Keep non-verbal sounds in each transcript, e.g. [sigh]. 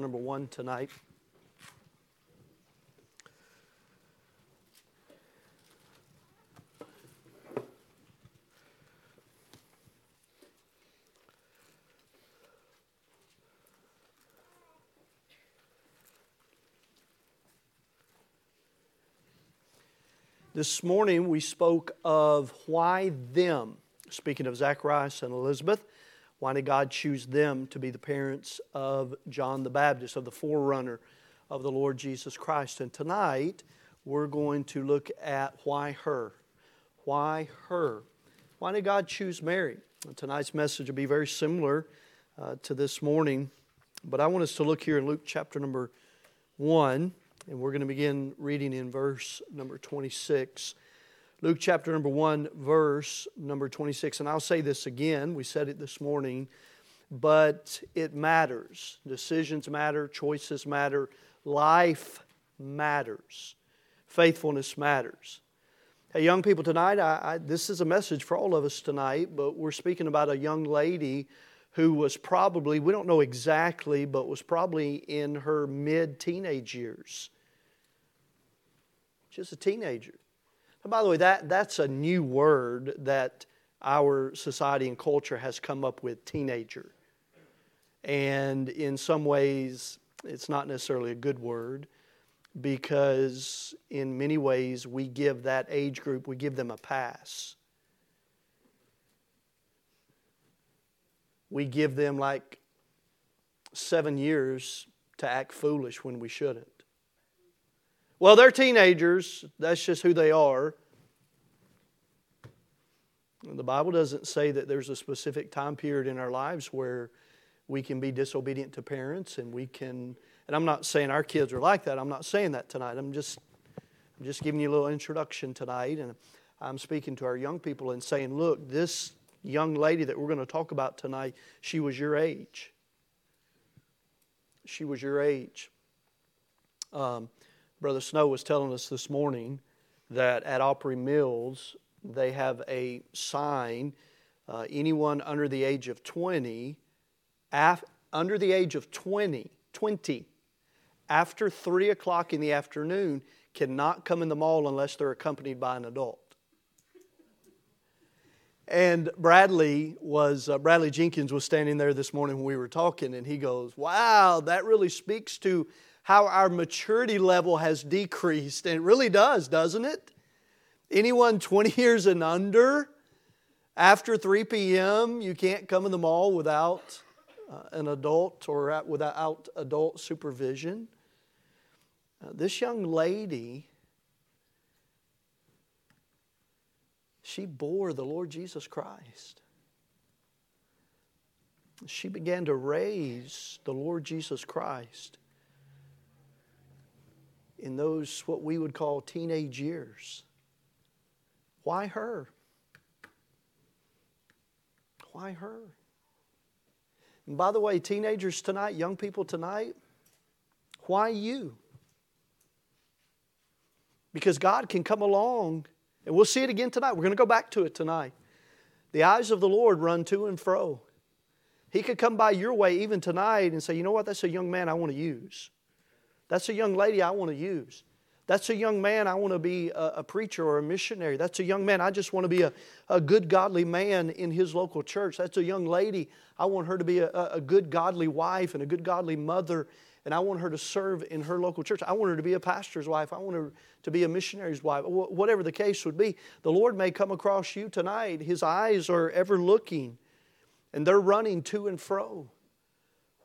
number one tonight. This morning we spoke of why them, speaking of Zacharias and Elizabeth, why did God choose them to be the parents of John the Baptist, of the forerunner of the Lord Jesus Christ? And tonight we're going to look at why her. Why her? Why did God choose Mary? Tonight's message will be very similar uh, to this morning, but I want us to look here in Luke chapter number 1. And we're going to begin reading in verse number 26. Luke chapter number 1, verse number 26. And I'll say this again. We said it this morning, but it matters. Decisions matter, choices matter, life matters, faithfulness matters. Hey, young people, tonight, I, I, this is a message for all of us tonight, but we're speaking about a young lady who was probably, we don't know exactly, but was probably in her mid teenage years just a teenager. And by the way, that, that's a new word that our society and culture has come up with teenager. And in some ways, it's not necessarily a good word because in many ways we give that age group, we give them a pass. We give them like seven years to act foolish when we shouldn't. Well, they're teenagers. That's just who they are. The Bible doesn't say that there's a specific time period in our lives where we can be disobedient to parents and we can and I'm not saying our kids are like that. I'm not saying that tonight. I'm just I'm just giving you a little introduction tonight and I'm speaking to our young people and saying, look, this young lady that we're going to talk about tonight, she was your age. She was your age. Um, Brother Snow was telling us this morning that at Opry Mills, they have a sign uh, anyone under the age of 20, af- under the age of 20, 20, after 3 o'clock in the afternoon, cannot come in the mall unless they're accompanied by an adult. And Bradley was uh, Bradley Jenkins was standing there this morning when we were talking, and he goes, "Wow, that really speaks to how our maturity level has decreased. And it really does, doesn't it? Anyone 20 years and under, after 3 p.m., you can't come in the mall without uh, an adult or without adult supervision. Uh, this young lady, she bore the Lord Jesus Christ. She began to raise the Lord Jesus Christ in those what we would call teenage years. Why her? Why her? And by the way, teenagers tonight, young people tonight, why you? Because God can come along, and we'll see it again tonight. We're going to go back to it tonight. The eyes of the Lord run to and fro. He could come by your way even tonight and say, you know what, that's a young man I want to use. That's a young lady I want to use. That's a young man I want to be a, a, preacher or a missionary. That's a young man I just want to be a, a good, godly man in his local church. That's a young lady I want her to be a, a good, godly wife and a good, godly mother. And I want her to serve in her local church. I want her to be a pastor's wife. I want her to be a missionary's wife. Whatever the case would be, the Lord may come across you tonight. His eyes are ever looking, and they're running to and fro.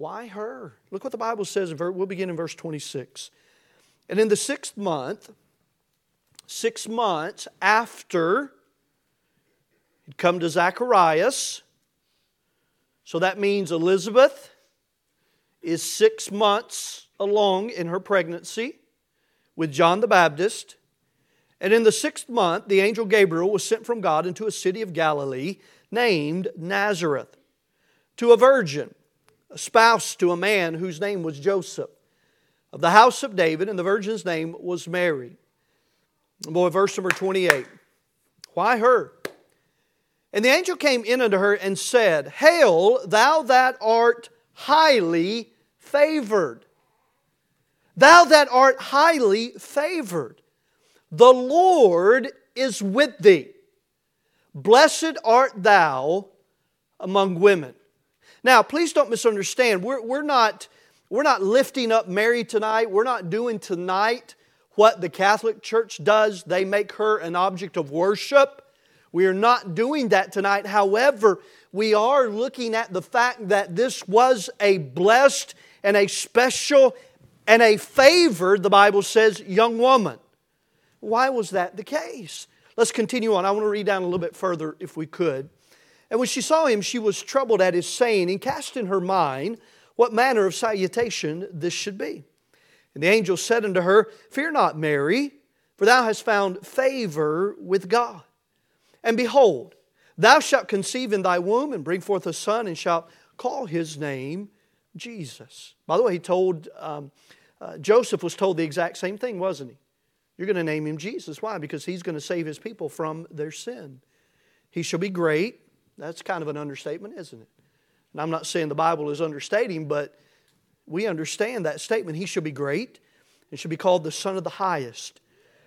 Why her? Look what the Bible says. We'll begin in verse 26. And in the sixth month, six months after it come to Zacharias, so that means Elizabeth is six months along in her pregnancy with John the Baptist. And in the sixth month, the angel Gabriel was sent from God into a city of Galilee named Nazareth to a virgin spouse to a man whose name was Joseph of the house of David, and the virgin's name was Mary. Boy, verse number 28. Why her? And the angel came in unto her and said, Hail, thou that art highly favored. Thou that art highly favored. The Lord is with thee. Blessed art thou among women. Now, please don't misunderstand. We're, we're, not, we're not lifting up Mary tonight. We're not doing tonight what the Catholic Church does. They make her an object of worship. We are not doing that tonight. However, we are looking at the fact that this was a blessed and a special and a favored, the Bible says, young woman. Why was that the case? Let's continue on. I want to read down a little bit further if we could. And when she saw him, she was troubled at his saying, and cast in her mind what manner of salutation this should be. And the angel said unto her, Fear not, Mary, for thou hast found favor with God. And behold, thou shalt conceive in thy womb and bring forth a son, and shalt call his name Jesus. By the way, he told, um, uh, Joseph was told the exact same thing, wasn't he? You're going to name him Jesus. Why? Because he's going to save his people from their sin. He shall be great. That's kind of an understatement, isn't it? And I'm not saying the Bible is understating, but we understand that statement. He shall be great and shall be called the Son of the Highest.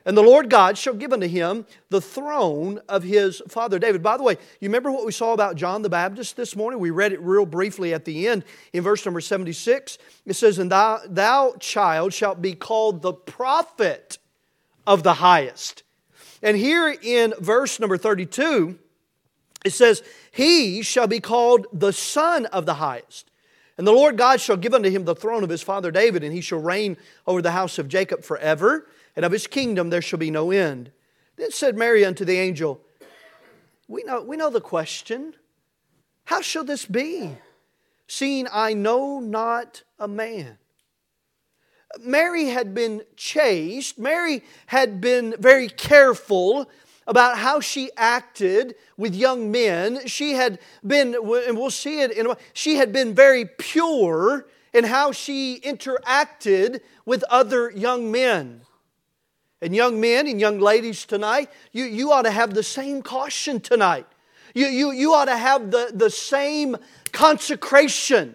And the Lord God shall give unto him the throne of his father David. By the way, you remember what we saw about John the Baptist this morning? We read it real briefly at the end in verse number 76. It says, And thou, thou child, shalt be called the prophet of the highest. And here in verse number 32, it says, He shall be called the Son of the highest. And the Lord God shall give unto him the throne of his father David, and he shall reign over the house of Jacob forever and of his kingdom there shall be no end. Then said Mary unto the angel, We know, we know the question. How shall this be, seeing I know not a man? Mary had been chaste. Mary had been very careful about how she acted with young men. She had been, and we'll see it in a she had been very pure in how she interacted with other young men. And young men and young ladies tonight, you, you ought to have the same caution tonight. You, you, you ought to have the, the same consecration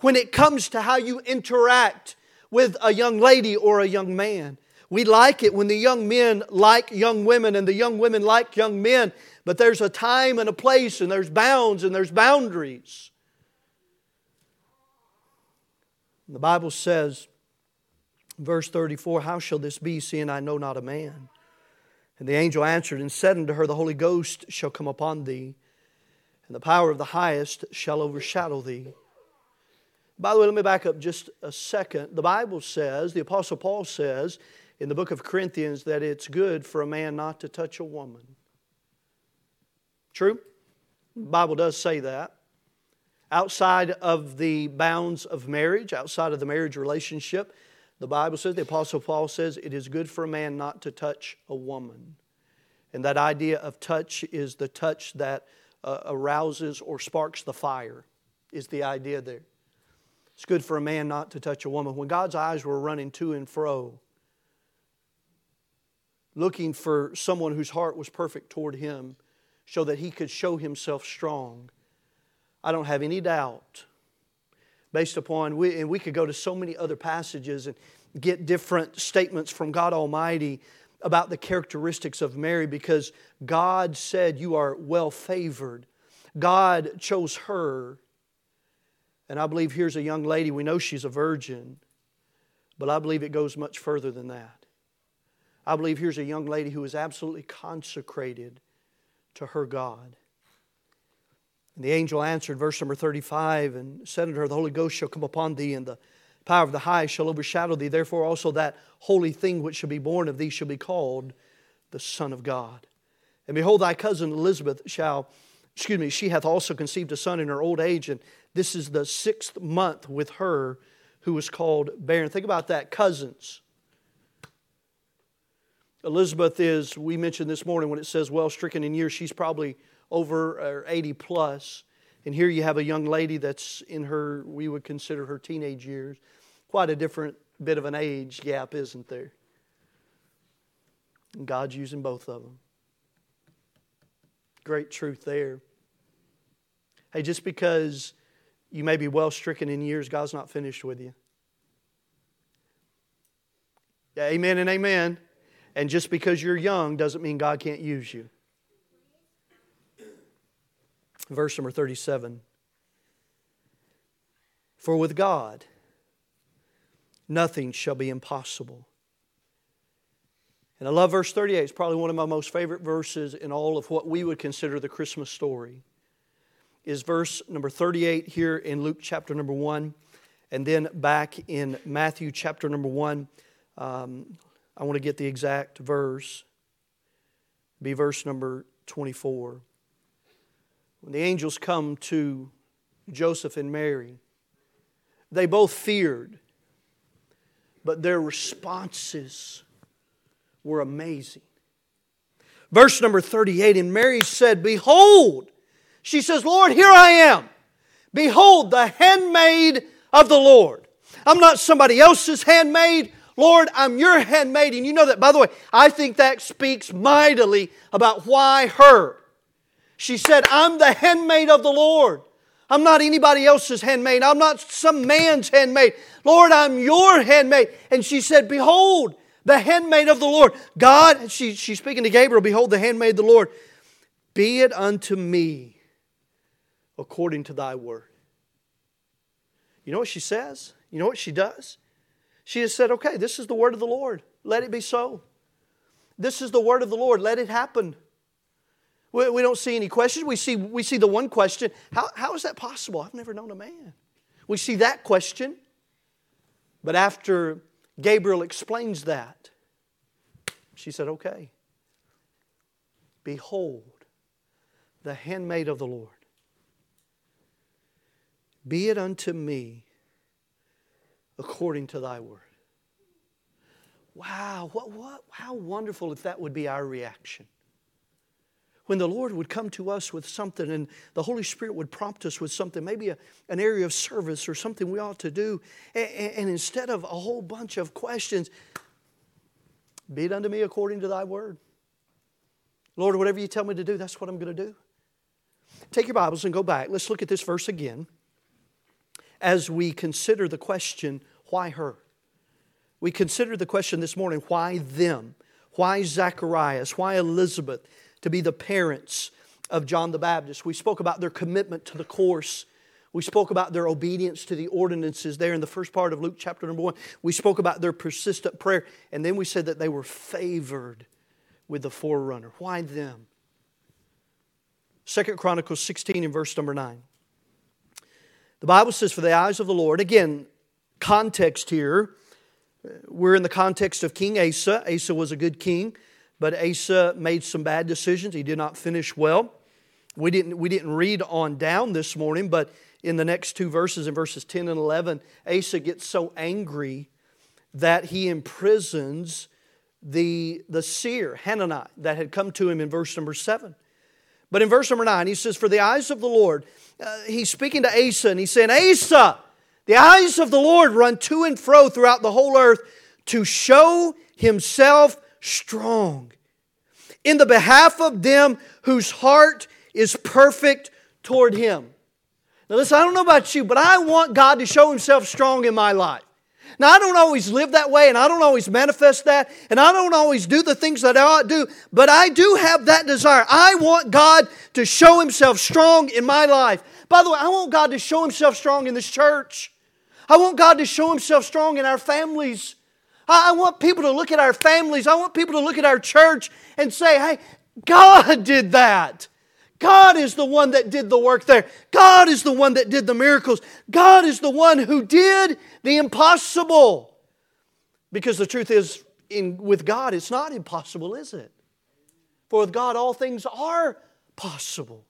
when it comes to how you interact with a young lady or a young man. We like it when the young men like young women and the young women like young men, but there's a time and a place and there's bounds and there's boundaries. The Bible says Verse 34 How shall this be, seeing I know not a man? And the angel answered and said unto her, The Holy Ghost shall come upon thee, and the power of the highest shall overshadow thee. By the way, let me back up just a second. The Bible says, the Apostle Paul says in the book of Corinthians that it's good for a man not to touch a woman. True? The Bible does say that. Outside of the bounds of marriage, outside of the marriage relationship, the Bible says, the Apostle Paul says, it is good for a man not to touch a woman. And that idea of touch is the touch that uh, arouses or sparks the fire, is the idea there. It's good for a man not to touch a woman. When God's eyes were running to and fro, looking for someone whose heart was perfect toward Him, so that He could show Himself strong, I don't have any doubt based upon, we, and we could go to so many other passages and get different statements from God Almighty about the characteristics of Mary because God said, You are well favored. God chose her. And I believe here's a young lady, we know she's a virgin, but I believe it goes much further than that. I believe here's a young lady who is absolutely consecrated to her God. And the angel answered, verse number 35, and said unto her, The Holy Ghost shall come upon thee, and the power of the highest shall overshadow thee. Therefore also that holy thing which shall be born of thee shall be called the Son of God. And behold, thy cousin Elizabeth shall, excuse me, she hath also conceived a son in her old age, and this is the sixth month with her who was called barren. Think about that, cousins. Elizabeth is, we mentioned this morning when it says well stricken in years, she's probably over 80 plus. And here you have a young lady that's in her, we would consider her teenage years. Quite a different bit of an age gap, isn't there? And God's using both of them. Great truth there. Hey, just because You may be well stricken in years, God's not finished with you. Amen and amen. And just because you're young doesn't mean God can't use you. Verse number 37 For with God, nothing shall be impossible. And I love verse 38. It's probably one of my most favorite verses in all of what we would consider the Christmas story. Is verse number 38 here in Luke chapter number 1, and then back in Matthew chapter number 1. Um, I want to get the exact verse. Be verse number 24. When the angels come to Joseph and Mary, they both feared, but their responses were amazing. Verse number 38 And Mary said, Behold, she says, Lord, here I am. Behold, the handmaid of the Lord. I'm not somebody else's handmaid. Lord, I'm your handmaid. And you know that, by the way, I think that speaks mightily about why her. She said, I'm the handmaid of the Lord. I'm not anybody else's handmaid. I'm not some man's handmaid. Lord, I'm your handmaid. And she said, Behold, the handmaid of the Lord. God, she, she's speaking to Gabriel, Behold, the handmaid of the Lord. Be it unto me according to thy word. You know what she says? You know what she does? She has said, Okay, this is the word of the Lord. Let it be so. This is the word of the Lord. Let it happen. We, we don't see any questions. We see, we see the one question how, how is that possible? I've never known a man. We see that question. But after Gabriel explains that, she said, Okay. Behold, the handmaid of the Lord. Be it unto me according to thy word. Wow, what, what, how wonderful if that would be our reaction. When the Lord would come to us with something and the Holy Spirit would prompt us with something, maybe a, an area of service or something we ought to do, and, and instead of a whole bunch of questions, be it unto me according to thy word. Lord, whatever you tell me to do, that's what I'm going to do. Take your Bibles and go back. Let's look at this verse again as we consider the question, why her? We considered the question this morning, why them? Why Zacharias? Why Elizabeth to be the parents of John the Baptist? We spoke about their commitment to the course. We spoke about their obedience to the ordinances there in the first part of Luke chapter number one. We spoke about their persistent prayer. And then we said that they were favored with the forerunner. Why them? Second Chronicles 16 and verse number 9. The Bible says, For the eyes of the Lord, again, context here, we're in the context of King Asa. Asa was a good king, but Asa made some bad decisions. He did not finish well. We didn't, we didn't read on down this morning, but in the next two verses, in verses 10 and 11, Asa gets so angry that he imprisons the, the seer, Hanani, that had come to him in verse number 7. But in verse number 9, he says, For the eyes of the Lord uh, he's speaking to Asa and he's saying, Asa, the eyes of the Lord run to and fro throughout the whole earth to show himself strong in the behalf of them whose heart is perfect toward him. Now, listen, I don't know about you, but I want God to show himself strong in my life. Now, I don't always live that way and I don't always manifest that and I don't always do the things that I ought to do, but I do have that desire. I want God to show Himself strong in my life. By the way, I want God to show Himself strong in this church. I want God to show Himself strong in our families. I want people to look at our families. I want people to look at our church and say, hey, God [laughs] did that. God is the one that did the work there. God is the one that did the miracles. God is the one who did the impossible. Because the truth is, in, with God, it's not impossible, is it? For with God, all things are possible.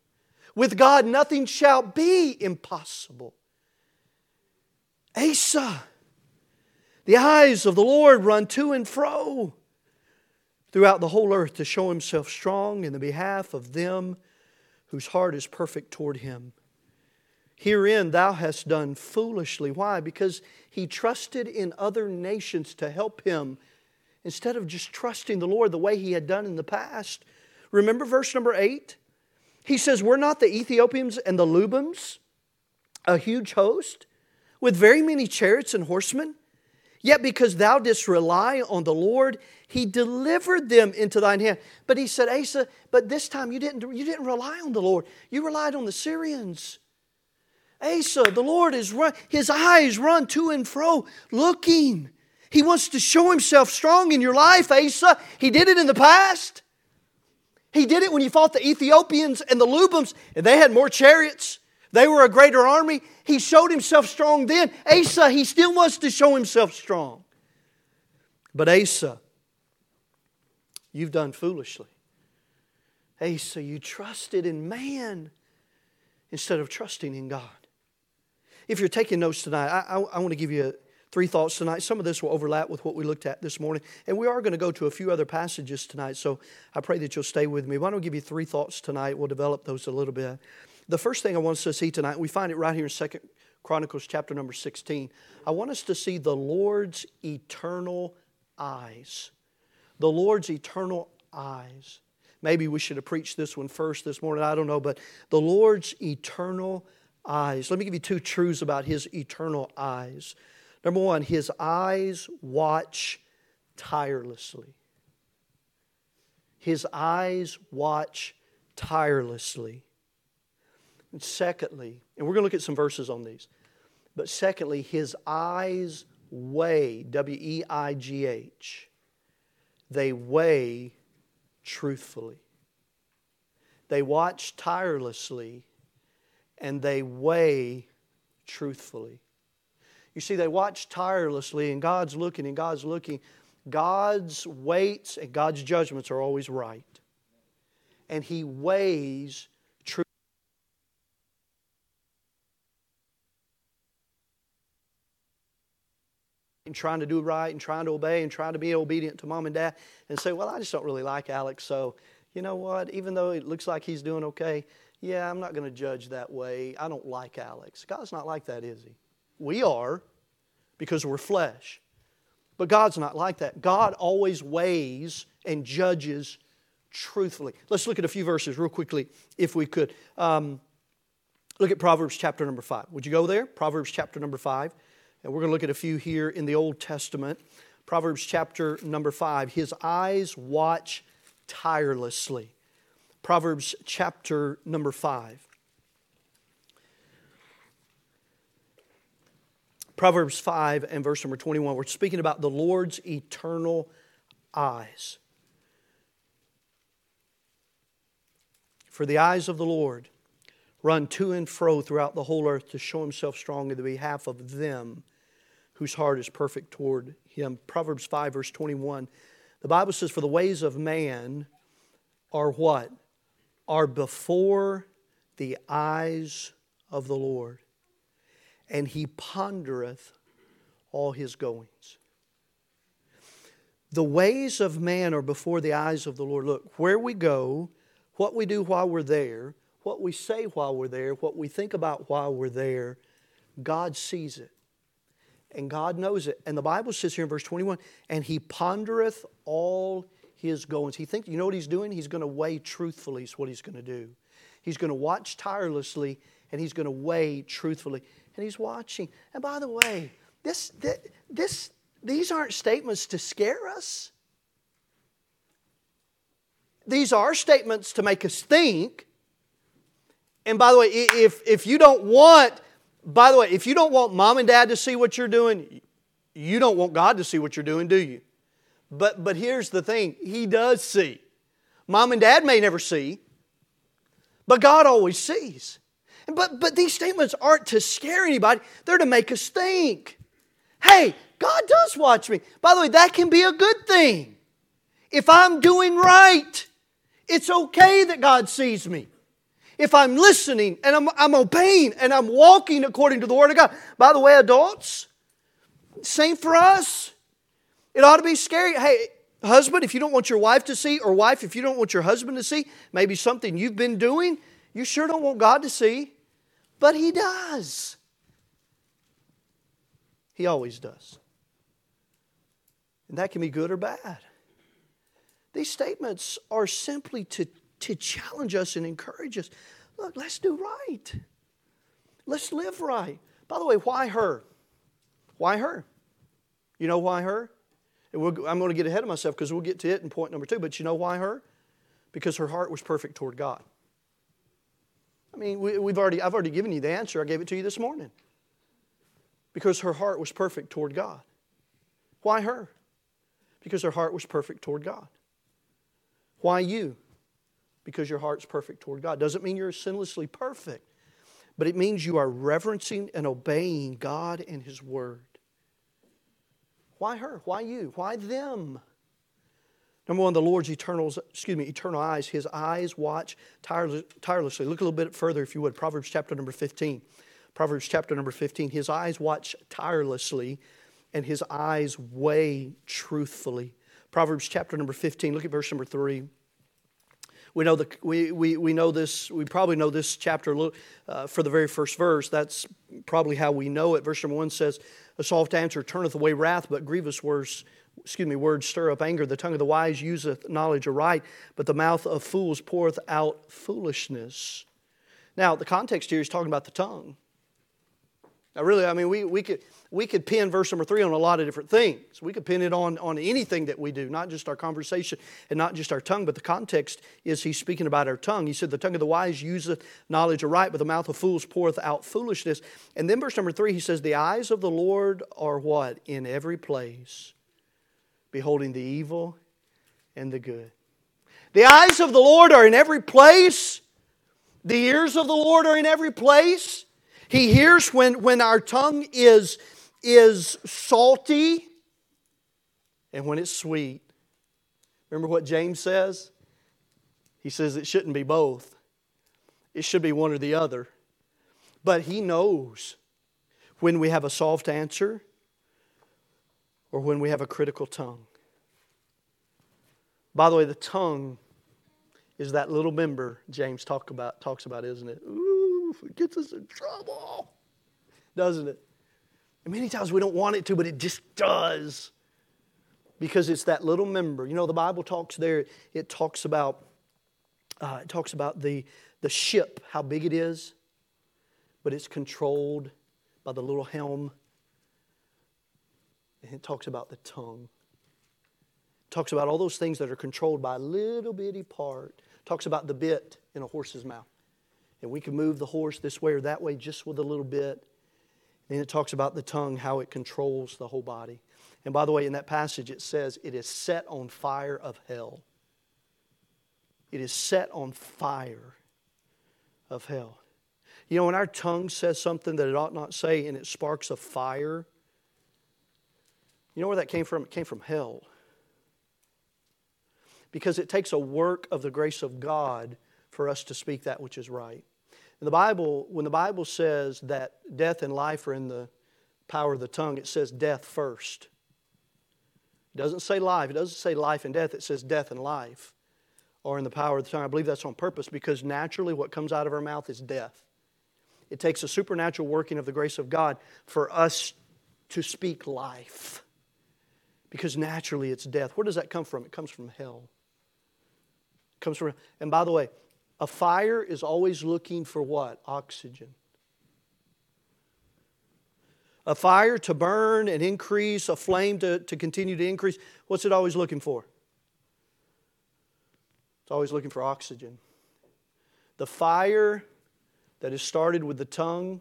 With God, nothing shall be impossible. Asa, the eyes of the Lord run to and fro throughout the whole earth to show himself strong in the behalf of them whose heart is perfect toward him. Herein thou hast done foolishly. Why? Because he trusted in other nations to help him instead of just trusting the Lord the way he had done in the past. Remember verse number eight? He says, We're not the Ethiopians and the Lubims a huge host with very many chariots and horsemen? Yet because thou didst rely on the Lord, he delivered them into thine hand. But he said, Asa, but this time you didn't, you didn't rely on the Lord. You relied on the Syrians. Asa, the Lord is run, his eyes run to and fro, looking. He wants to show himself strong in your life, Asa. He did it in the past. He did it when he fought the Ethiopians and the Lubims, and they had more chariots. They were a greater army. He showed himself strong then. Asa, he still wants to show himself strong. But Asa, you've done foolishly. Asa, you trusted in man instead of trusting in God. If you're taking notes tonight, I, I, I want to give you three thoughts tonight. Some of this will overlap with what we looked at this morning. And we are going to go to a few other passages tonight. So I pray that you'll stay with me. Why don't I give you three thoughts tonight? We'll develop those a little bit. The first thing I want us to see tonight, we find it right here in Second Chronicles chapter number 16. I want us to see the Lord's eternal eyes. The Lord's eternal eyes. Maybe we should have preached this one first this morning. I don't know. But the Lord's eternal eyes. Let me give you two truths about his eternal eyes. Number one, his eyes watch tirelessly. His eyes watch tirelessly. And secondly, and we're going to look at some verses on these, but secondly, his eyes weigh, W E I G H, they weigh truthfully. They watch tirelessly and they weigh truthfully. You see, they watch tirelessly, and God's looking, and God's looking. God's weights and God's judgments are always right. And He weighs truth. And trying to do right and trying to obey and trying to be obedient to mom and dad and say, Well, I just don't really like Alex, so you know what? Even though it looks like he's doing okay, yeah, I'm not going to judge that way. I don't like Alex. God's not like that, is he? We are because we're flesh. But God's not like that. God always weighs and judges truthfully. Let's look at a few verses real quickly, if we could. Um, look at Proverbs chapter number 5. Would you go there? Proverbs chapter number 5. And we're going to look at a few here in the Old Testament. Proverbs chapter number 5. His eyes watch tirelessly. Proverbs chapter number 5. Proverbs 5 and verse number 21, we're speaking about the Lord's eternal eyes. For the eyes of the Lord run to and fro throughout the whole earth to show himself strong in the behalf of them whose heart is perfect toward him. Proverbs 5, verse 21. The Bible says, For the ways of man are what? Are before the eyes of the Lord and he pondereth all his goings. The ways of man are before the eyes of the Lord. Look, where we go, what we do while we're there, what we say while we're there, what we think about while we're there, God sees it. And God knows it. And the Bible says here in verse 21 and he pondereth all his goings. He thinks, you know what he's doing? He's going to weigh truthfully, is what he's going to do. He's going to watch tirelessly and he's going to weigh truthfully and he's watching. And by the way, this, this, these aren't statements to scare us. These are statements to make us think. And by the way, if, if you don't want, by the way, if you don't want mom and dad to see what you're doing, you don't want God to see what you're doing, do you? But, but here's the thing He does see. Mom and dad may never see, but God always sees. But, but these statements aren't to scare anybody, they're to make us think. Hey, God does watch me. By the way, that can be a good thing. If I'm doing right, it's okay that God sees me. If I'm listening and I'm, I'm obeying and I'm walking according to the Word of God. By the way, adults, same for us. It ought to be scary. Hey, husband, if you don't want your wife to see, or wife, if you don't want your husband to see, maybe something you've been doing, you sure don't want God to see. But He does. He always does. And that can be good or bad. These statements are simply to, to challenge us and encourage us. Look, let's do right. Let's live right. By the way, why her? Why her? You know why her? We'll, I'm going to get ahead of myself because we'll get to it in point number two. But you know why her? Because her heart was perfect toward God. I mean, we, have already, I've already given you the answer. I gave it to you this morning. Because her heart was perfect toward God. Why her? Because her heart was perfect toward God. Why you? Because your heart's perfect toward God. Doesn't mean you're sinlessly perfect, but it means you are reverencing and obeying God and His Word. Why her? Why you? Why them? Number one, the Lord's eternal, excuse me, eternal eyes. His eyes watch tirelessly. Look a little bit further, if you would. Proverbs chapter number 15. Proverbs chapter number 15. His eyes watch tirelessly, and his eyes weigh truthfully. Proverbs chapter number 15. Look at verse number 3. We know, the, we, we, we know this, we probably know this chapter uh, for the very first verse. That's probably how we know it. Verse number 1 says, a soft answer turneth away wrath, but grievous words, excuse me, words stir up anger. The tongue of the wise useth knowledge aright, but the mouth of fools poureth out foolishness. Now, the context here is talking about the tongue. Now, really, I mean, we, we, could, we could pin verse number three on a lot of different things. We could pin it on, on anything that we do, not just our conversation and not just our tongue, but the context is he's speaking about our tongue. He said, The tongue of the wise useth knowledge aright, but the mouth of fools poureth out foolishness. And then verse number three, he says, The eyes of the Lord are what? In every place, beholding the evil and the good. The eyes of the Lord are in every place. The ears of the Lord are in every place. He hears when, when our tongue is, is salty and when it's sweet. Remember what James says? He says it shouldn't be both, it should be one or the other. But he knows when we have a soft answer or when we have a critical tongue. By the way, the tongue is that little member James talk about, talks about, isn't it? Ooh it gets us in trouble, doesn't it? And many times we don't want it to, but it just does. Because it's that little member. You know, the Bible talks there, it talks about, uh, it talks about the, the ship, how big it is, but it's controlled by the little helm. And it talks about the tongue. It talks about all those things that are controlled by a little bitty part. It talks about the bit in a horse's mouth and we can move the horse this way or that way just with a little bit. And it talks about the tongue, how it controls the whole body. And by the way, in that passage, it says it is set on fire of hell. It is set on fire of hell. You know, when our tongue says something that it ought not say and it sparks a fire, you know where that came from? It came from hell. Because it takes a work of the grace of God for us to speak that which is right. The Bible, when the Bible says that death and life are in the power of the tongue, it says death first. It doesn't say life. It doesn't say life and death. It says death and life are in the power of the tongue. I believe that's on purpose because naturally what comes out of our mouth is death. It takes a supernatural working of the grace of God for us to speak life. Because naturally it's death. Where does that come from? It comes from hell. It comes from and by the way, a fire is always looking for what? Oxygen. A fire to burn and increase, a flame to, to continue to increase. What's it always looking for? It's always looking for oxygen. The fire that is started with the tongue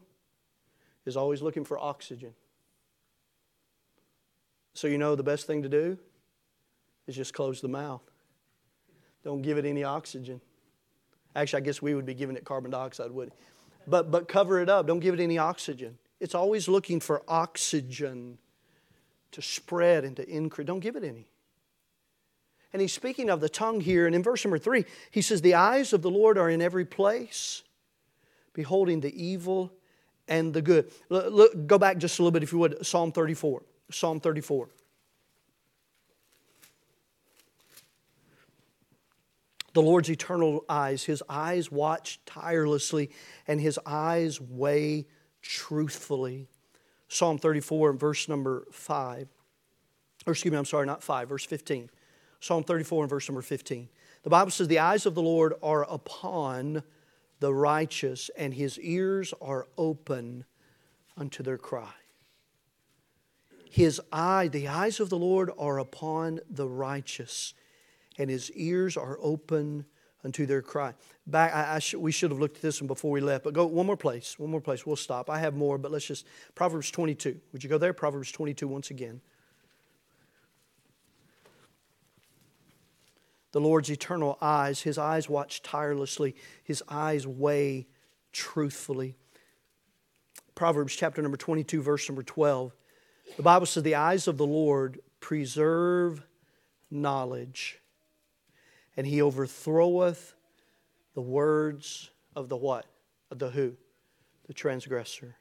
is always looking for oxygen. So, you know, the best thing to do is just close the mouth. Don't give it any oxygen. Actually, I guess we would be giving it carbon dioxide, would it? But, but cover it up. Don't give it any oxygen. It's always looking for oxygen to spread and to increase. Don't give it any. And he's speaking of the tongue here. And in verse number three, he says, The eyes of the Lord are in every place, beholding the evil and the good. Look, look, go back just a little bit, if you would, Psalm 34. Psalm 34. The Lord's eternal eyes. His eyes watch tirelessly, and his eyes weigh truthfully. Psalm 34 and verse number 5. Or excuse me, I'm sorry, not 5, verse 15. Psalm 34 and verse number 15. The Bible says, The eyes of the Lord are upon the righteous, and his ears are open unto their cry. His eye, the eyes of the Lord are upon the righteous, and his ears are open unto their cry. Back, I, I sh- we should have looked at this one before we left, but go one more place. One more place. We'll stop. I have more, but let's just Proverbs 22. Would you go there? Proverbs 22 once again. The Lord's eternal eyes, his eyes watch tirelessly, his eyes weigh truthfully. Proverbs chapter number 22, verse number 12. The Bible says, The eyes of the Lord preserve knowledge, and he overthroweth the words of the what? Of the who? The transgressor.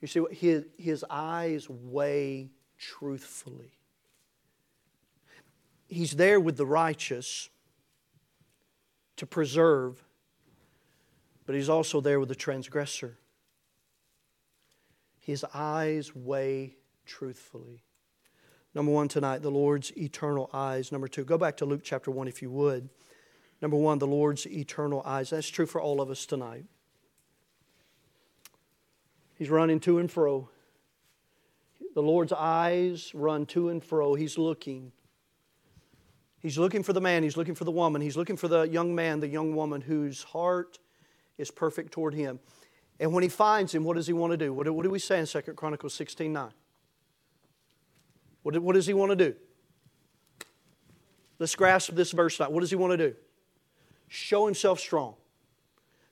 You see, his, his eyes weigh truthfully. He's there with the righteous to preserve, but he's also there with the transgressor. His eyes weigh truthfully. Number one tonight, the Lord's eternal eyes. Number two, go back to Luke chapter 1 if you would. Number one, the Lord's eternal eyes. That's true for all of us tonight. He's running to and fro. The Lord's eyes run to and fro. He's looking. He's looking for the man, he's looking for the woman, he's looking for the young man, the young woman whose heart is perfect toward him. And when he finds him, what does he want to do? What do, what do we say in 2 Chronicles 16 9? What, what does he want to do? Let's grasp this verse now. What does he want to do? Show himself strong.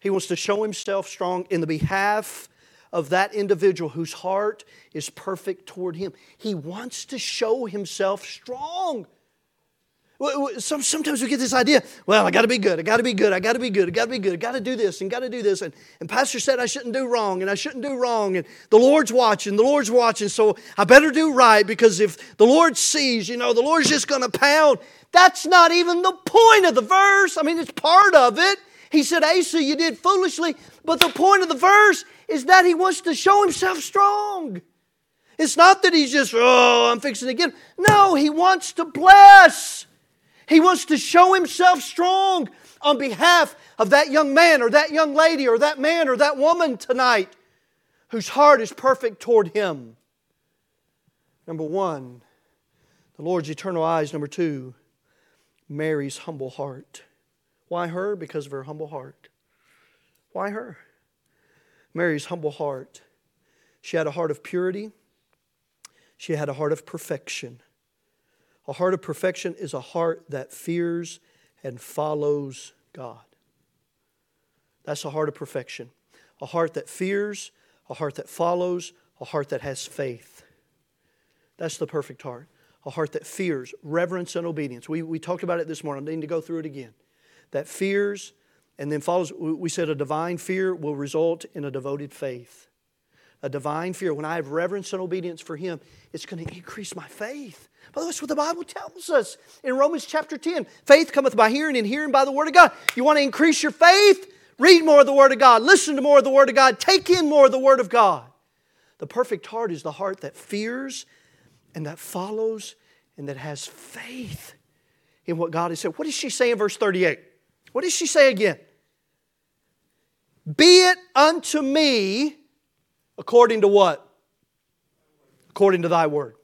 He wants to show himself strong in the behalf of that individual whose heart is perfect toward him. He wants to show himself strong. Sometimes we get this idea, well, I got to be good, I got to be good, I got to be good, I got to be good, I got to do this and got to do this. And, and Pastor said I shouldn't do wrong and I shouldn't do wrong. And the Lord's watching, the Lord's watching, so I better do right because if the Lord sees, you know, the Lord's just going to pound. That's not even the point of the verse. I mean, it's part of it. He said, Asa, you did foolishly. But the point of the verse is that he wants to show himself strong. It's not that he's just, oh, I'm fixing to get. No, he wants to bless. He wants to show himself strong on behalf of that young man or that young lady or that man or that woman tonight whose heart is perfect toward him. Number one, the Lord's eternal eyes. Number two, Mary's humble heart. Why her? Because of her humble heart. Why her? Mary's humble heart. She had a heart of purity, she had a heart of perfection. A heart of perfection is a heart that fears and follows God. That's a heart of perfection. A heart that fears, a heart that follows, a heart that has faith. That's the perfect heart. A heart that fears, reverence, and obedience. We, we talked about it this morning. I need to go through it again. That fears and then follows. We said a divine fear will result in a devoted faith. A divine fear. When I have reverence and obedience for Him, it's going to increase my faith. Well, that's what the Bible tells us in Romans chapter 10. Faith cometh by hearing, and hearing by the Word of God. You want to increase your faith? Read more of the Word of God. Listen to more of the Word of God. Take in more of the Word of God. The perfect heart is the heart that fears and that follows and that has faith in what God has said. What does she say in verse 38? What does she say again? Be it unto me according to what? According to thy word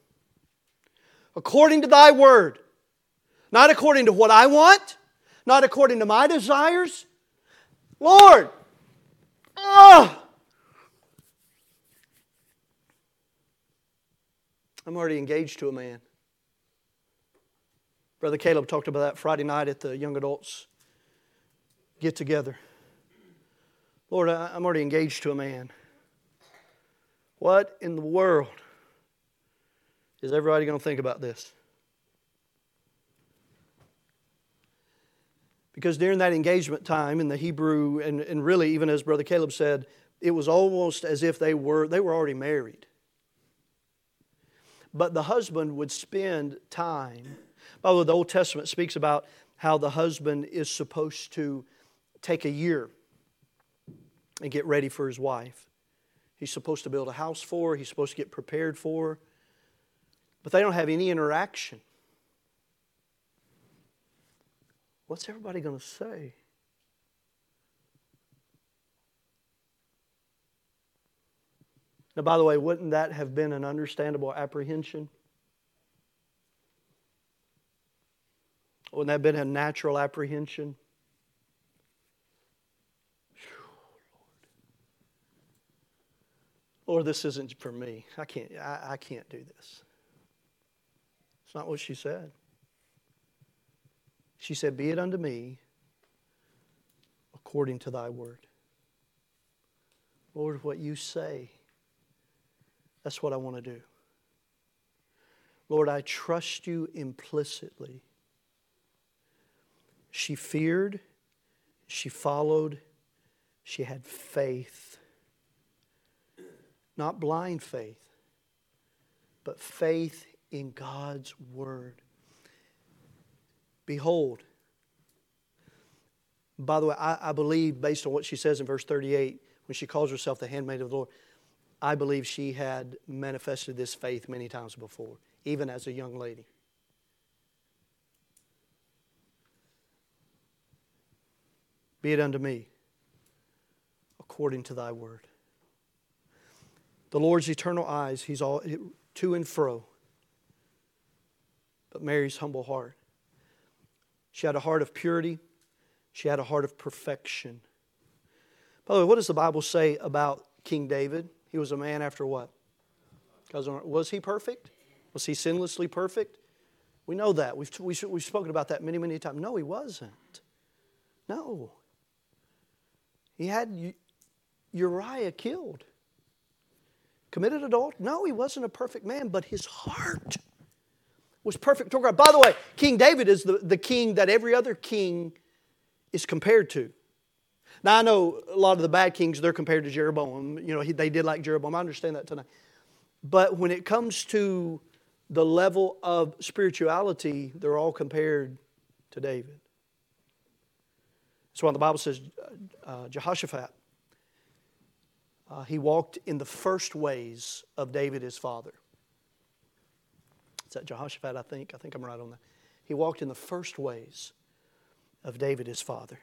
according to thy word. Not according to what I want, not according to my desires. Lord, oh, I'm already engaged to a man. Brother Caleb talked about that Friday night at the young adults get together. Lord, I'm already engaged to a man. What in the world is everybody going to think about this? Because during that engagement time in the Hebrew, and, and really, even as Brother Caleb said, it was almost as if they were, they were already married. But the husband would spend time. By the way, the Old Testament speaks about how the husband is supposed to take a year and get ready for his wife. He's supposed to build a house for her, he's supposed to get prepared for her but they don't have any interaction. What's everybody going to say? Now, by the way, wouldn't that have been an understandable apprehension? Wouldn't that have been a natural apprehension? Lord, this isn't for me. I can't, I, I can't do this. It's not what she said. She said, Be it unto me according to thy word. Lord, what you say, that's what I want to do. Lord, I trust you implicitly. She feared, she followed, she had faith. Not blind faith, but faith in God's word. Behold, by the way, I, I, believe, based on what she says in verse 38, when she calls herself the handmaid of the Lord, I believe she had manifested this faith many times before, even as a young lady. Be it unto me according to thy word. The Lord's eternal eyes, He's all to and fro. But Mary's humble heart. She had a heart of purity, she had a heart of perfection. By the way, what does the Bible say about King David? He was a man after what? Was he perfect? Was he sinlessly perfect? We know that. We've, we've spoken about that many, many times. No, he wasn't. No. He had Uriah killed. Committed adultery? No, he wasn't a perfect man, but his heart was perfect toward God. By the way, King David is the, the king that every other king is compared to. Now, I know a lot of the bad kings, they're compared to Jeroboam. You know, he, they did like Jeroboam. I understand that tonight. But when it comes to the level of spirituality, they're all compared to David. That's why the Bible says uh, Jehoshaphat, uh, he walked in the first ways of David his father. Is that Jehoshaphat, I think? I think I'm right on that. He walked in the first ways of David his father.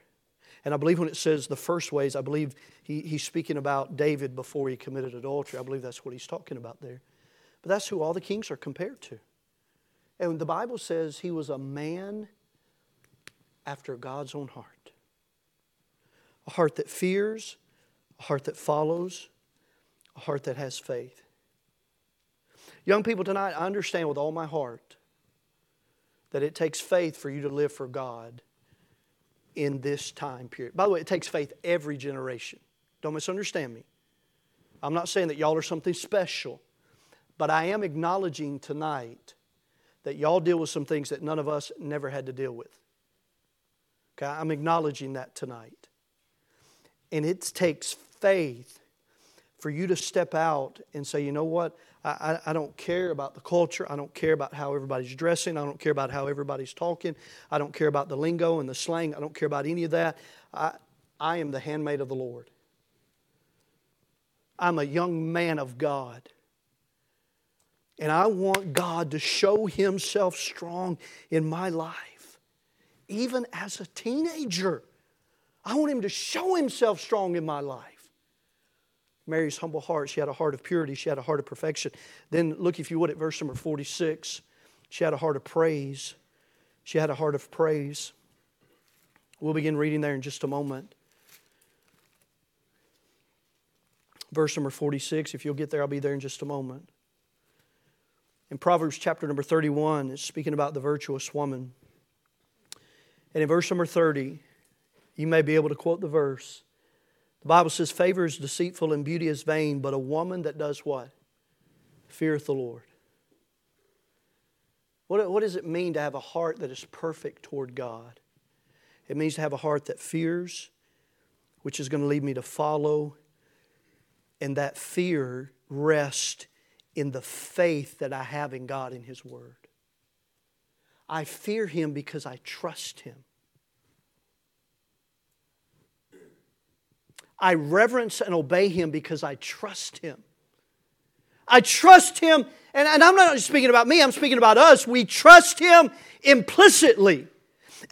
And I believe when it says the first ways, I believe he, he's speaking about David before he committed adultery. I believe that's what he's talking about there. But that's who all the kings are compared to. And the Bible says he was a man after God's own heart a heart that fears, a heart that follows, a heart that has faith. Young people tonight, I understand with all my heart that it takes faith for you to live for God in this time period. By the way, it takes faith every generation. Don't misunderstand me. I'm not saying that y'all are something special, but I am acknowledging tonight that y'all deal with some things that none of us never had to deal with. Okay, I'm acknowledging that tonight. And it takes faith for you to step out and say, you know what? I, I, don't care about the culture. I don't care about how everybody's dressing. I don't care about how everybody's talking. I don't care about the lingo and the slang. I don't care about any of that. I, I am the handmaid of the Lord. I'm a young man of God. And I want God to show Himself strong in my life, even as a teenager. I want Him to show Himself strong in my life. Mary's humble heart. She had a heart of purity. She had a heart of perfection. Then look, if you would, at verse number 46. She had a heart of praise. She had a heart of praise. We'll begin reading there in just a moment. Verse number 46. If you'll get there, I'll be there in just a moment. In Proverbs chapter number 31, it's speaking about the virtuous woman. And in verse number 30, you may be able to quote the verse. The Bible says, Favor is deceitful and beauty is vain, but a woman that does what? Feareth the Lord. What, what does it mean to have a heart that is perfect toward God? It means to have a heart that fears, which is going to lead me to follow, and that fear rests in the faith that I have in God in His Word. I fear Him because I trust Him. I reverence and obey Him because I trust Him. I trust Him, and, and I'm not just speaking about me, I'm speaking about us. We trust Him implicitly.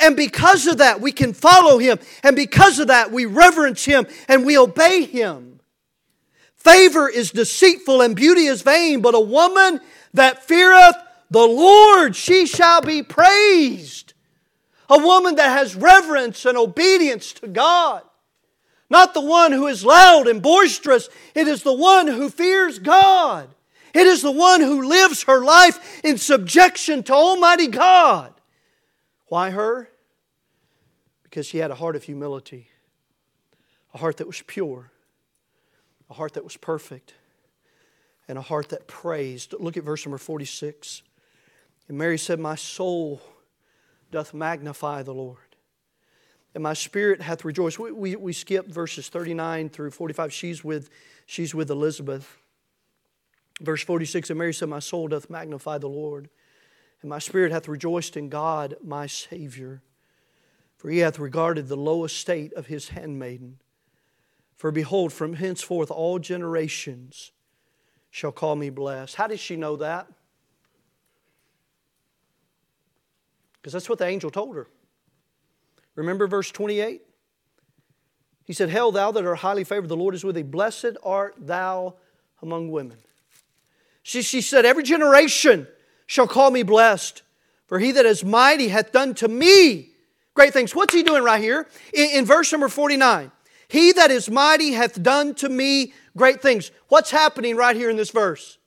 And because of that, we can follow Him. And because of that, we reverence Him and we obey Him. Favor is deceitful and beauty is vain, but a woman that feareth the Lord, she shall be praised. A woman that has reverence and obedience to God. Not the one who is loud and boisterous, it is the one who fears God. It is the one who lives her life in subjection to Almighty God. Why her? Because she had a heart of humility, a heart that was pure, a heart that was perfect, and a heart that praised. Look at verse number 46. And Mary said, My soul doth magnify the Lord, and my spirit hath rejoiced. We, we, we skip verses 39 through 45. She's with, she's with Elizabeth. Verse 46 And Mary said, My soul doth magnify the Lord, and my spirit hath rejoiced in God my Savior. For he hath regarded the low estate of his handmaiden. For behold, from henceforth all generations shall call me blessed. How did she know that? Because that's what the angel told her. Remember verse 28? He said, Hail, thou that art highly favored, the Lord is with thee. Blessed art thou among women. She, she said, Every generation shall call me blessed, for he that is mighty hath done to me great things. What's he doing right here? In, in verse number 49, he that is mighty hath done to me great things. What's happening right here in this verse?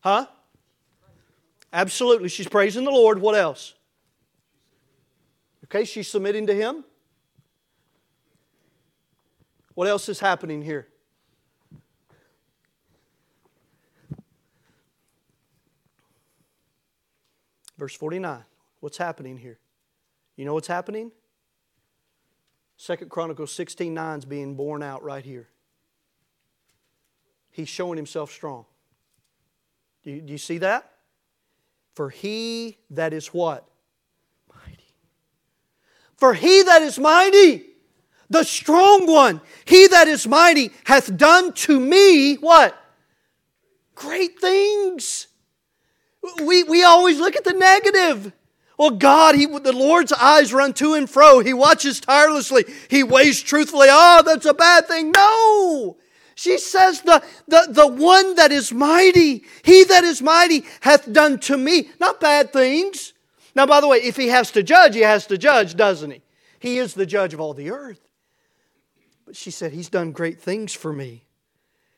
Huh? Absolutely. She's praising the Lord. What else? Okay, she's submitting to Him. What else is happening here? Verse 49. What's happening here? You know what's happening? Second Chronicles 16 9 is being borne out right here. He's showing himself strong. Do you, do you see that? For he that is what? For he that is mighty, the strong one, he that is mighty hath done to me what? Great things. We, we always look at the negative. Well, God, he, the Lord's eyes run to and fro. He watches tirelessly. He weighs truthfully. Oh, that's a bad thing. No. She says, the, the, the one that is mighty, he that is mighty hath done to me, not bad things. Now, by the way, if he has to judge, he has to judge, doesn't he? He is the judge of all the earth. But she said, He's done great things for me,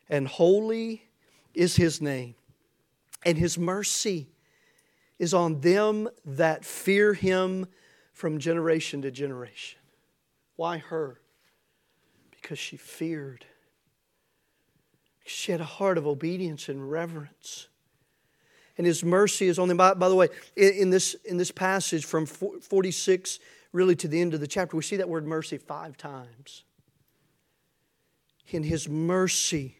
and holy is his name, and his mercy is on them that fear him from generation to generation. Why her? Because she feared. She had a heart of obedience and reverence. And his mercy is on them. By, by the way, in, in, this, in this passage from 46 really to the end of the chapter, we see that word mercy five times. In his mercy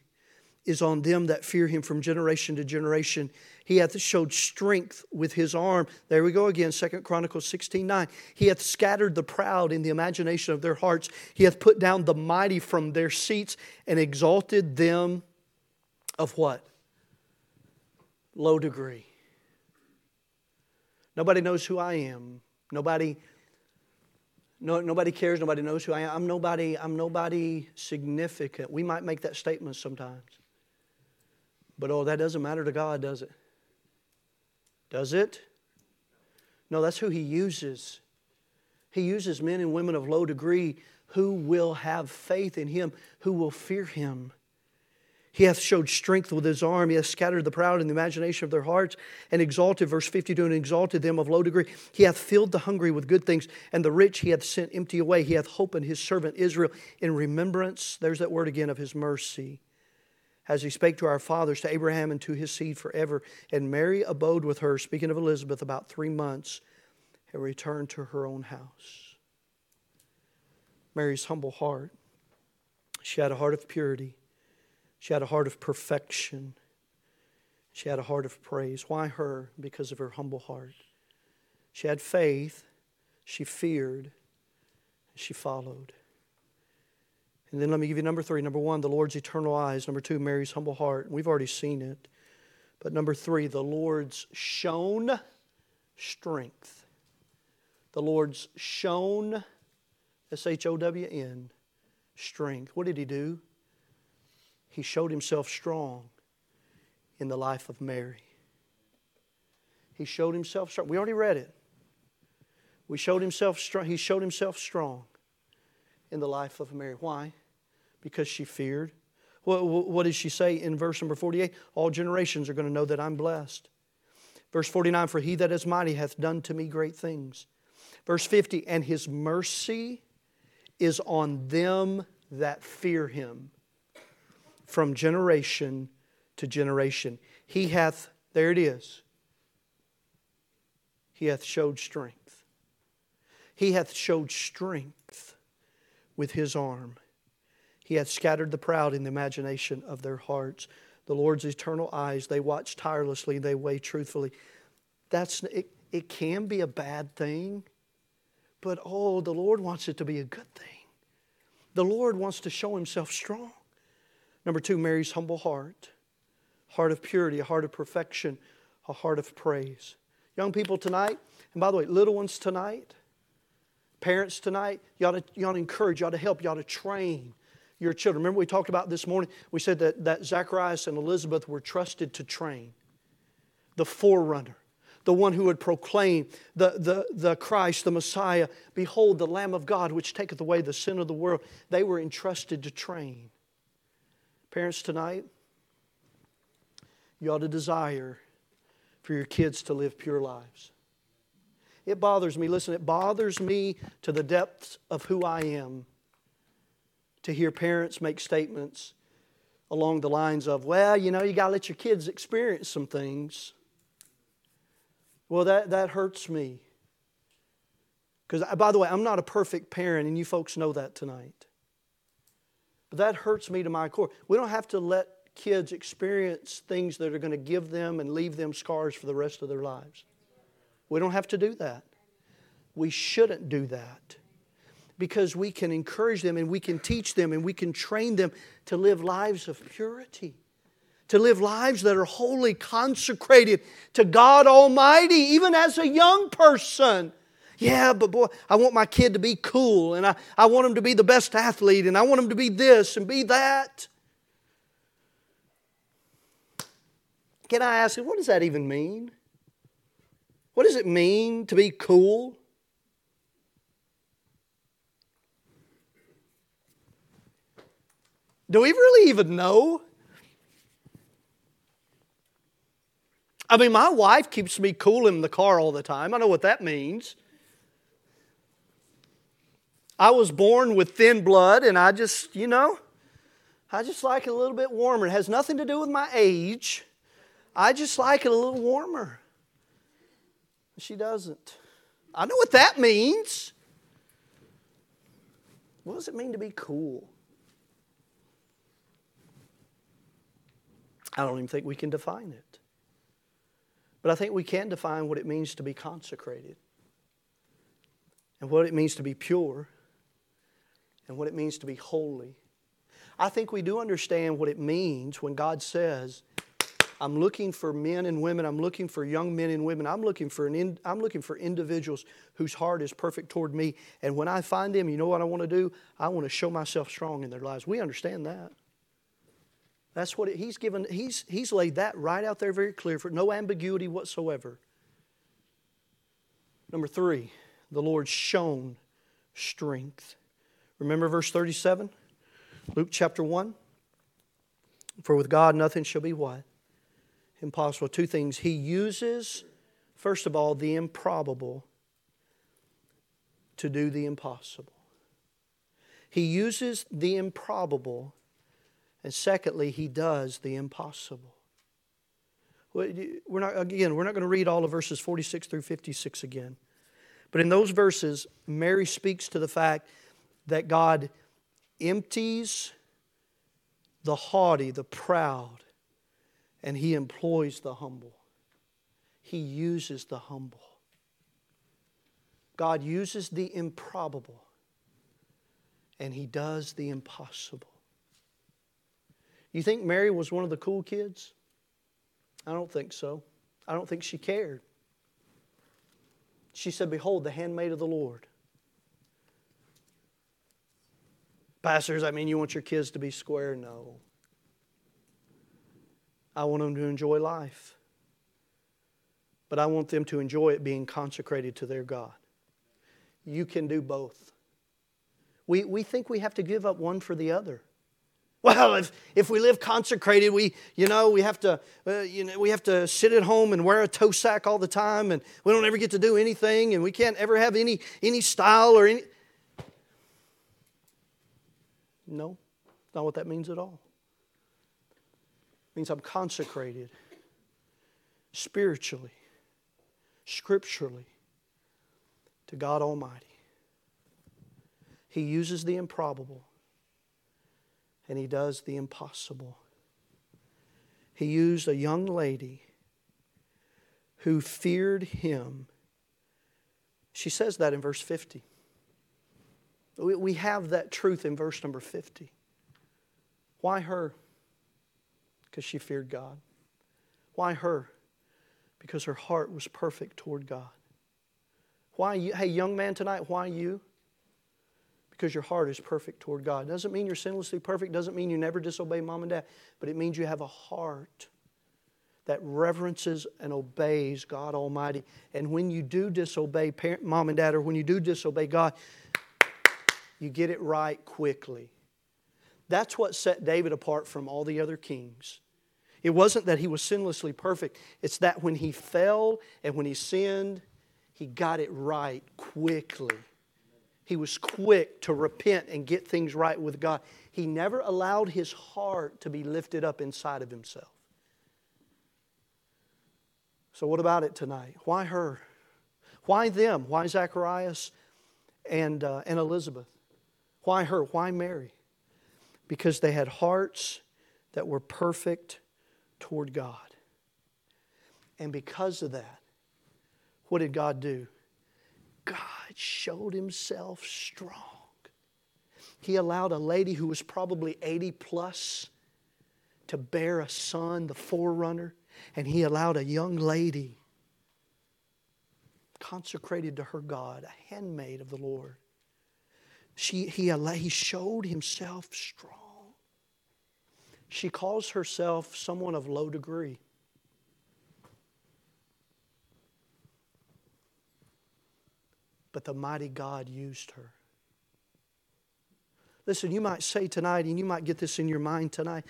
is on them that fear him from generation to generation. He hath showed strength with his arm. There we go again, Second Chronicles 16 9. He hath scattered the proud in the imagination of their hearts. He hath put down the mighty from their seats and exalted them of what? Low degree. Nobody knows who I am. Nobody no, nobody cares, nobody knows who I am. I'm nobody, I'm nobody significant. We might make that statement sometimes. But oh, that doesn't matter to God, does it? Does it? No, that's who He uses. He uses men and women of low degree who will have faith in Him, who will fear Him. He hath showed strength with his arm. He hath scattered the proud in the imagination of their hearts and exalted, verse 52, and exalted them of low degree. He hath filled the hungry with good things, and the rich he hath sent empty away. He hath opened his servant Israel in remembrance, there's that word again, of his mercy as he spake to our fathers, to Abraham, and to his seed forever. And Mary abode with her, speaking of Elizabeth, about three months, and returned to her own house. Mary's humble heart. She had a heart of purity. She had a heart of perfection. She had a heart of praise. Why her? Because of her humble heart. She had faith. She feared. She followed. And then let me give you number three. Number one, the Lord's eternal eyes. Number two, Mary's humble heart. We've already seen it. But number three, the Lord's shown strength. The Lord's shown, S H O W N, strength. What did he do? He showed himself strong in the life of Mary. He showed himself strong. We already read it. We showed himself strong. He showed himself strong in the life of Mary. Why? Because she feared. What, what did she say in verse number 48? All generations are going to know that I'm blessed. Verse 49 For he that is mighty hath done to me great things. Verse 50 And his mercy is on them that fear him from generation to generation. He hath, there it is, he hath showed strength. He hath showed strength with his arm. He hath scattered the proud in the imagination of their hearts. The Lord's eternal eyes, they watch tirelessly, they weigh truthfully. That's, it, it can be a bad thing, but oh, the Lord wants it to be a good thing. The Lord wants to show himself strong. Number two, Mary's humble heart heart of purity, a heart of perfection, a heart of praise. Young people tonight, and by the way, little ones tonight, parents tonight, you ought to, you ought to encourage, you ought to help, you ought to train your children. Remember, we talked about this morning, we said that, that Zacharias and Elizabeth were trusted to train the forerunner the one who would proclaim the, the, the Christ, the Messiah. Behold, the Lamb of God, which taketh away the sin of the world. They were entrusted to train. Parents, tonight, you ought to desire for your kids to live pure lives. It bothers me, listen, it bothers me to the depths of who I am to hear parents make statements along the lines of, well, you know, you got to let your kids experience some things. Well, that, that hurts me. Because, by the way, I'm not a perfect parent, and you folks know that tonight. But that hurts me to my core. We don't have to let kids experience things that are going to give them and leave them scars for the rest of their lives. We don't have to do that. We shouldn't do that because we can encourage them and we can teach them and we can train them to live lives of purity to live lives that are wholly consecrated to God Almighty, even as a young person. Yeah, but boy, I want my kid to be cool and I, I want him to be the best athlete and I want him to be this and be that. Can I ask you, what does that even mean? What does it mean to be cool? Do we really even know? I mean, my wife keeps me cool in the car all the time. I know what that means. I was born with thin blood, and I just, you know, I just like it a little bit warmer. It has nothing to do with my age. I just like it a little warmer. She doesn't. I know what that means. What does it mean to be cool? I don't even think we can define it. But I think we can define what it means to be consecrated and what it means to be pure and what it means to be holy. I think we do understand what it means when God says, I'm looking for men and women. I'm looking for young men and women. I'm looking for an in, I'm looking for individuals whose heart is perfect toward me. And when I find them, you know what I want to do? I want to show myself strong in their lives. We understand that. That's what it, he's given. He's, he's laid that right out there very clear for no ambiguity whatsoever. Number three, the Lord shown strength. Remember verse 37? Luke chapter 1. For with God nothing shall be what? Impossible. Two things. He uses, first of all, the improbable to do the impossible. He uses the improbable and secondly, he does the impossible. We're not, again, we're not going to read all of verses 46 through 56 again. But in those verses, Mary speaks to the fact that God empties the haughty, the proud, and he employs the humble. He uses the humble. God uses the improbable, and he does the impossible. You think Mary was one of the cool kids? I don't think so. I don't think she cared. She said, Behold, the handmaid of the Lord. Pastors, I mean, you want your kids to be square? No. I want them to enjoy life. But I want them to enjoy it being consecrated to their God. You can do both. We, we think we have to give up one for the other. Well, if, if we live consecrated, we, you know, we have, to, uh, you know, we have to sit at home and wear a toe sack all the time, and we don't ever get to do anything, and we can't ever have any, any style or any. No, not what that means at all. It means I'm consecrated spiritually, scripturally to God Almighty. He uses the improbable and he does the impossible. He used a young lady who feared him. She says that in verse 50. We have that truth in verse number 50. Why her? Because she feared God. Why her? Because her heart was perfect toward God. Why you? Hey, young man tonight, why you? because your heart is perfect toward God. Doesn't mean you're sinlessly perfect, doesn't mean you never disobey mom and dad, but it means you have a heart that reverences and obeys God Almighty. And when you do disobey parent, mom and dad, or when you do disobey God, you get it right quickly. That's what set David apart from all the other kings. It wasn't that he was sinlessly perfect, it's that when he fell and when he sinned, he got it right quickly. He was quick to repent and get things right with God. He never allowed his heart to be lifted up inside of himself. So, what about it tonight? Why her? Why them? Why Zacharias and, uh, and Elizabeth? Why her? Why Mary? Because they had hearts that were perfect toward God. And because of that, what did God do? God showed himself strong. He allowed a lady who was probably 80 plus to bear a son, the forerunner, and he allowed a young lady consecrated to her God, a handmaid of the Lord. She, he, he showed himself strong. She calls herself someone of low degree. but the mighty God used her. Listen, you might say tonight, and you might get this in your mind tonight.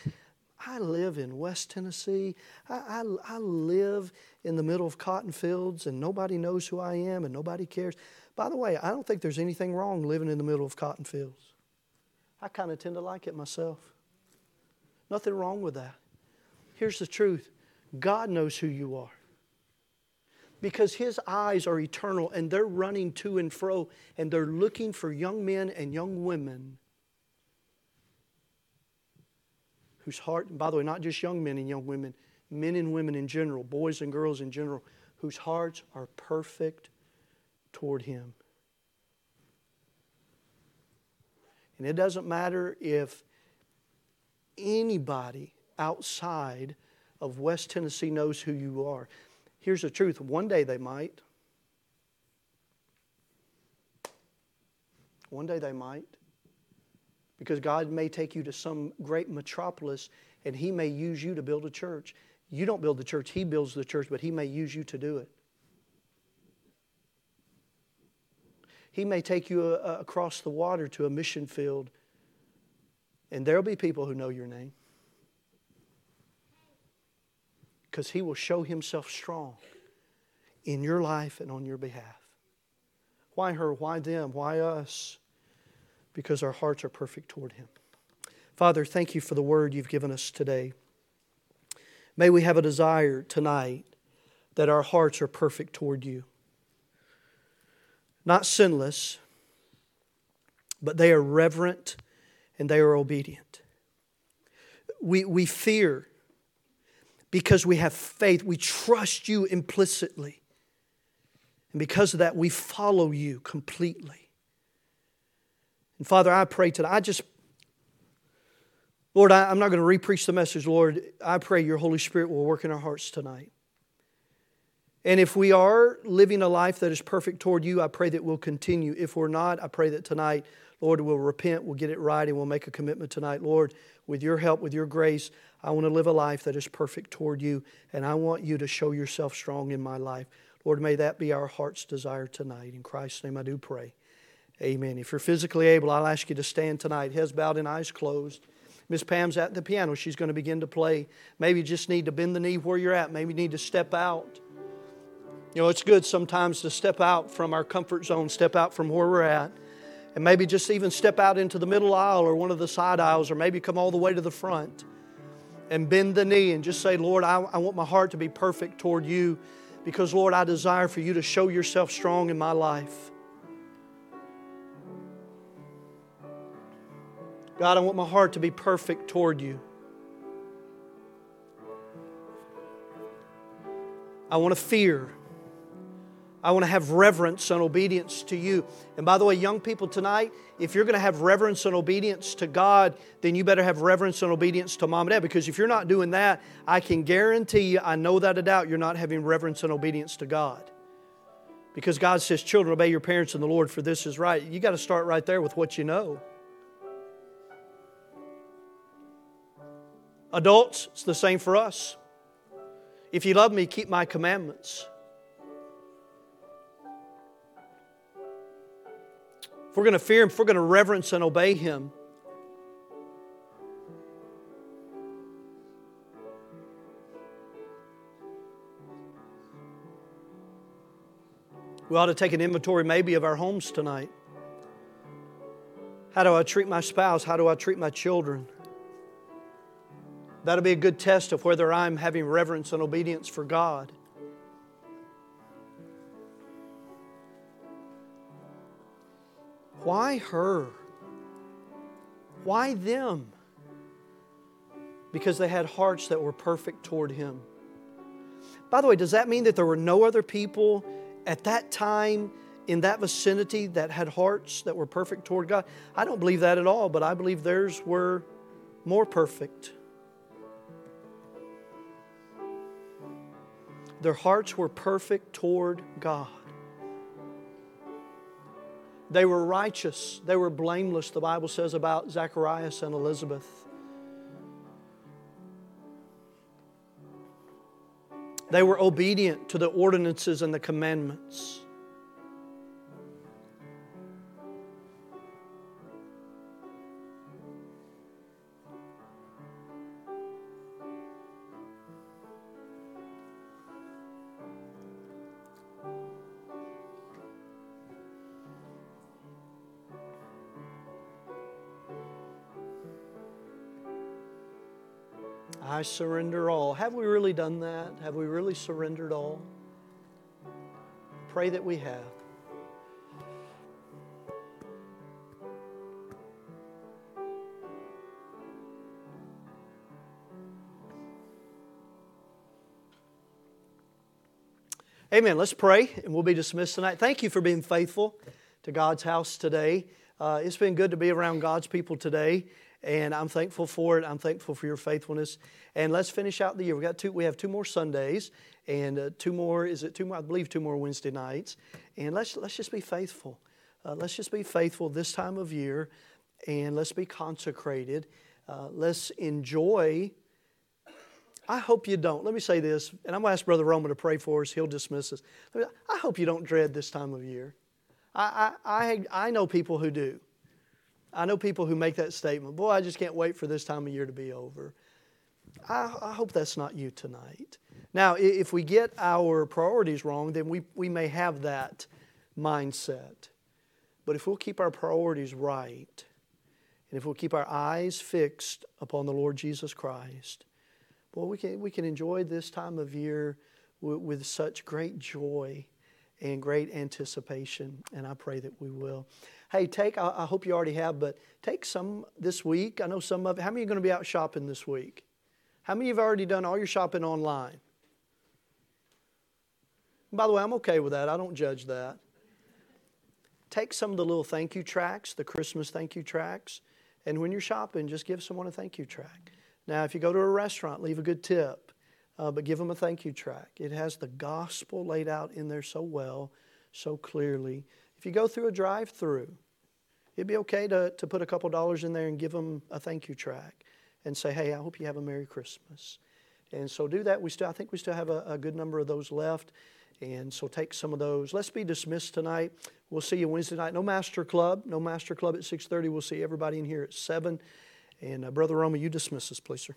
I live in West Tennessee. I, I, I, live in the middle of cotton fields, and nobody knows who I am, and nobody cares. By the way, I don't think there's anything wrong living in the middle of cotton fields. I kind of tend to like it myself. Nothing wrong with that. Here's the truth God knows who you are because his eyes are eternal and they're running to and fro and they're looking for young men and young women whose heart, and by the way, not just young men and young women, men and women in general, boys and girls in general, whose hearts are perfect toward him. And it doesn't matter if anybody outside of West Tennessee knows who you are. Here's the truth one day they might. One day they might. Because God may take you to some great metropolis and He may use you to build a church. You don't build the church, He builds the church, but He may use you to do it. He may take you uh, across the water to a mission field, and there'll be people who know your name because He will show Himself strong in your life and on your behalf. Why her? Why them? Why us? Because our hearts are perfect toward Him. Father, thank you for the word you've given us today. May we have a desire tonight that our hearts are perfect toward you. Not sinless, but they are reverent and they are obedient. We, we fear because we have faith. We trust you implicitly. And because of that, we follow you completely. And Father, I pray today, I just, Lord, I, am not going to repreach the message, Lord. I pray your Holy Spirit will work in our hearts tonight. And if we are living a life that is perfect toward you, I pray that we'll continue. If we're not, I pray that tonight, Lord, we'll repent, we'll get it right, and we'll make a commitment tonight. Lord, with your help, with your grace, I want to live a life that is perfect toward you, and I want you to show yourself strong in my life. Lord, may that be our heart's desire tonight. In Christ's name I do pray. Amen. If you're physically able, I'll ask you to stand tonight, heads bowed and eyes closed. Miss Pam's at the piano. She's going to begin to play. Maybe you just need to bend the knee where you're at. Maybe you need to step out. You know, it's good sometimes to step out from our comfort zone, step out from where we're at, and maybe just even step out into the middle aisle or one of the side aisles, or maybe come all the way to the front and bend the knee and just say, Lord, I, I want my heart to be perfect toward you because, Lord, I desire for you to show yourself strong in my life. God, I want my heart to be perfect toward you. I want to fear. I want to have reverence and obedience to you. And by the way, young people tonight, if you're going to have reverence and obedience to God, then you better have reverence and obedience to mom and dad. Because if you're not doing that, I can guarantee you, I know that a doubt, you're not having reverence and obedience to God. Because God says, Children, obey your parents in the Lord, for this is right. You got to start right there with what you know. Adults, it's the same for us. If you love me, keep my commandments. If we're going to fear Him, if we're going to reverence and obey Him, we ought to take an inventory maybe of our homes tonight. How do I treat my spouse? How do I treat my children? That'll be a good test of whether I'm having reverence and obedience for God. Why her? Why them? Because they had hearts that were perfect toward Him. By the way, does that mean that there were no other people at that time in that vicinity that had hearts that were perfect toward God? I don't believe that at all, but I believe theirs were more perfect. Their hearts were perfect toward God. They were righteous. They were blameless, the Bible says about Zacharias and Elizabeth. They were obedient to the ordinances and the commandments. I surrender all. Have we really done that? Have we really surrendered all? Pray that we have. Amen. Let's pray and we'll be dismissed tonight. Thank you for being faithful to God's house today. Uh, it's been good to be around God's people today and I'm thankful for it. I'm thankful for your faithfulness. And let's finish out the year. We got two. We have two more Sundays, and uh, two more. Is it two more? I believe two more Wednesday nights. And let's let's just be faithful. Uh, let's just be faithful this time of year, and let's be consecrated. Uh, let's enjoy. I hope you don't. Let me say this, and I'm going to ask Brother Roman to pray for us. He'll dismiss us. I hope you don't dread this time of year. I, I, I, I know people who do. I know people who make that statement, boy, I just can't wait for this time of year to be over. I, I hope that's not you tonight. Now, if we get our priorities wrong, then we, we may have that mindset. But if we'll keep our priorities right, and if we'll keep our eyes fixed upon the Lord Jesus Christ, boy, we can, we can enjoy this time of year with, with such great joy and great anticipation, and I pray that we will hey, take, I, I hope you already have, but take some this week. I know some of. How many are going to be out shopping this week? How many have already done all your shopping online? by the way, I'm okay with that. I don't judge that. Take some of the little thank you tracks, the Christmas thank you tracks, and when you're shopping, just give someone a thank you track. Now, if you go to a restaurant, leave a good tip, uh, but give them a thank you track. It has the gospel laid out in there so well, so clearly. If you go through a drive through, it'd be okay to, to put a couple dollars in there and give them a thank you track and say, hey, I hope you have a Merry Christmas. And so do that. We still, I think we still have a, a good number of those left. And so take some of those. Let's be dismissed tonight. We'll see you Wednesday night. No Master Club. No Master Club at 6.30. We'll see everybody in here at 7. And uh, Brother Roma, you dismiss us, please, sir.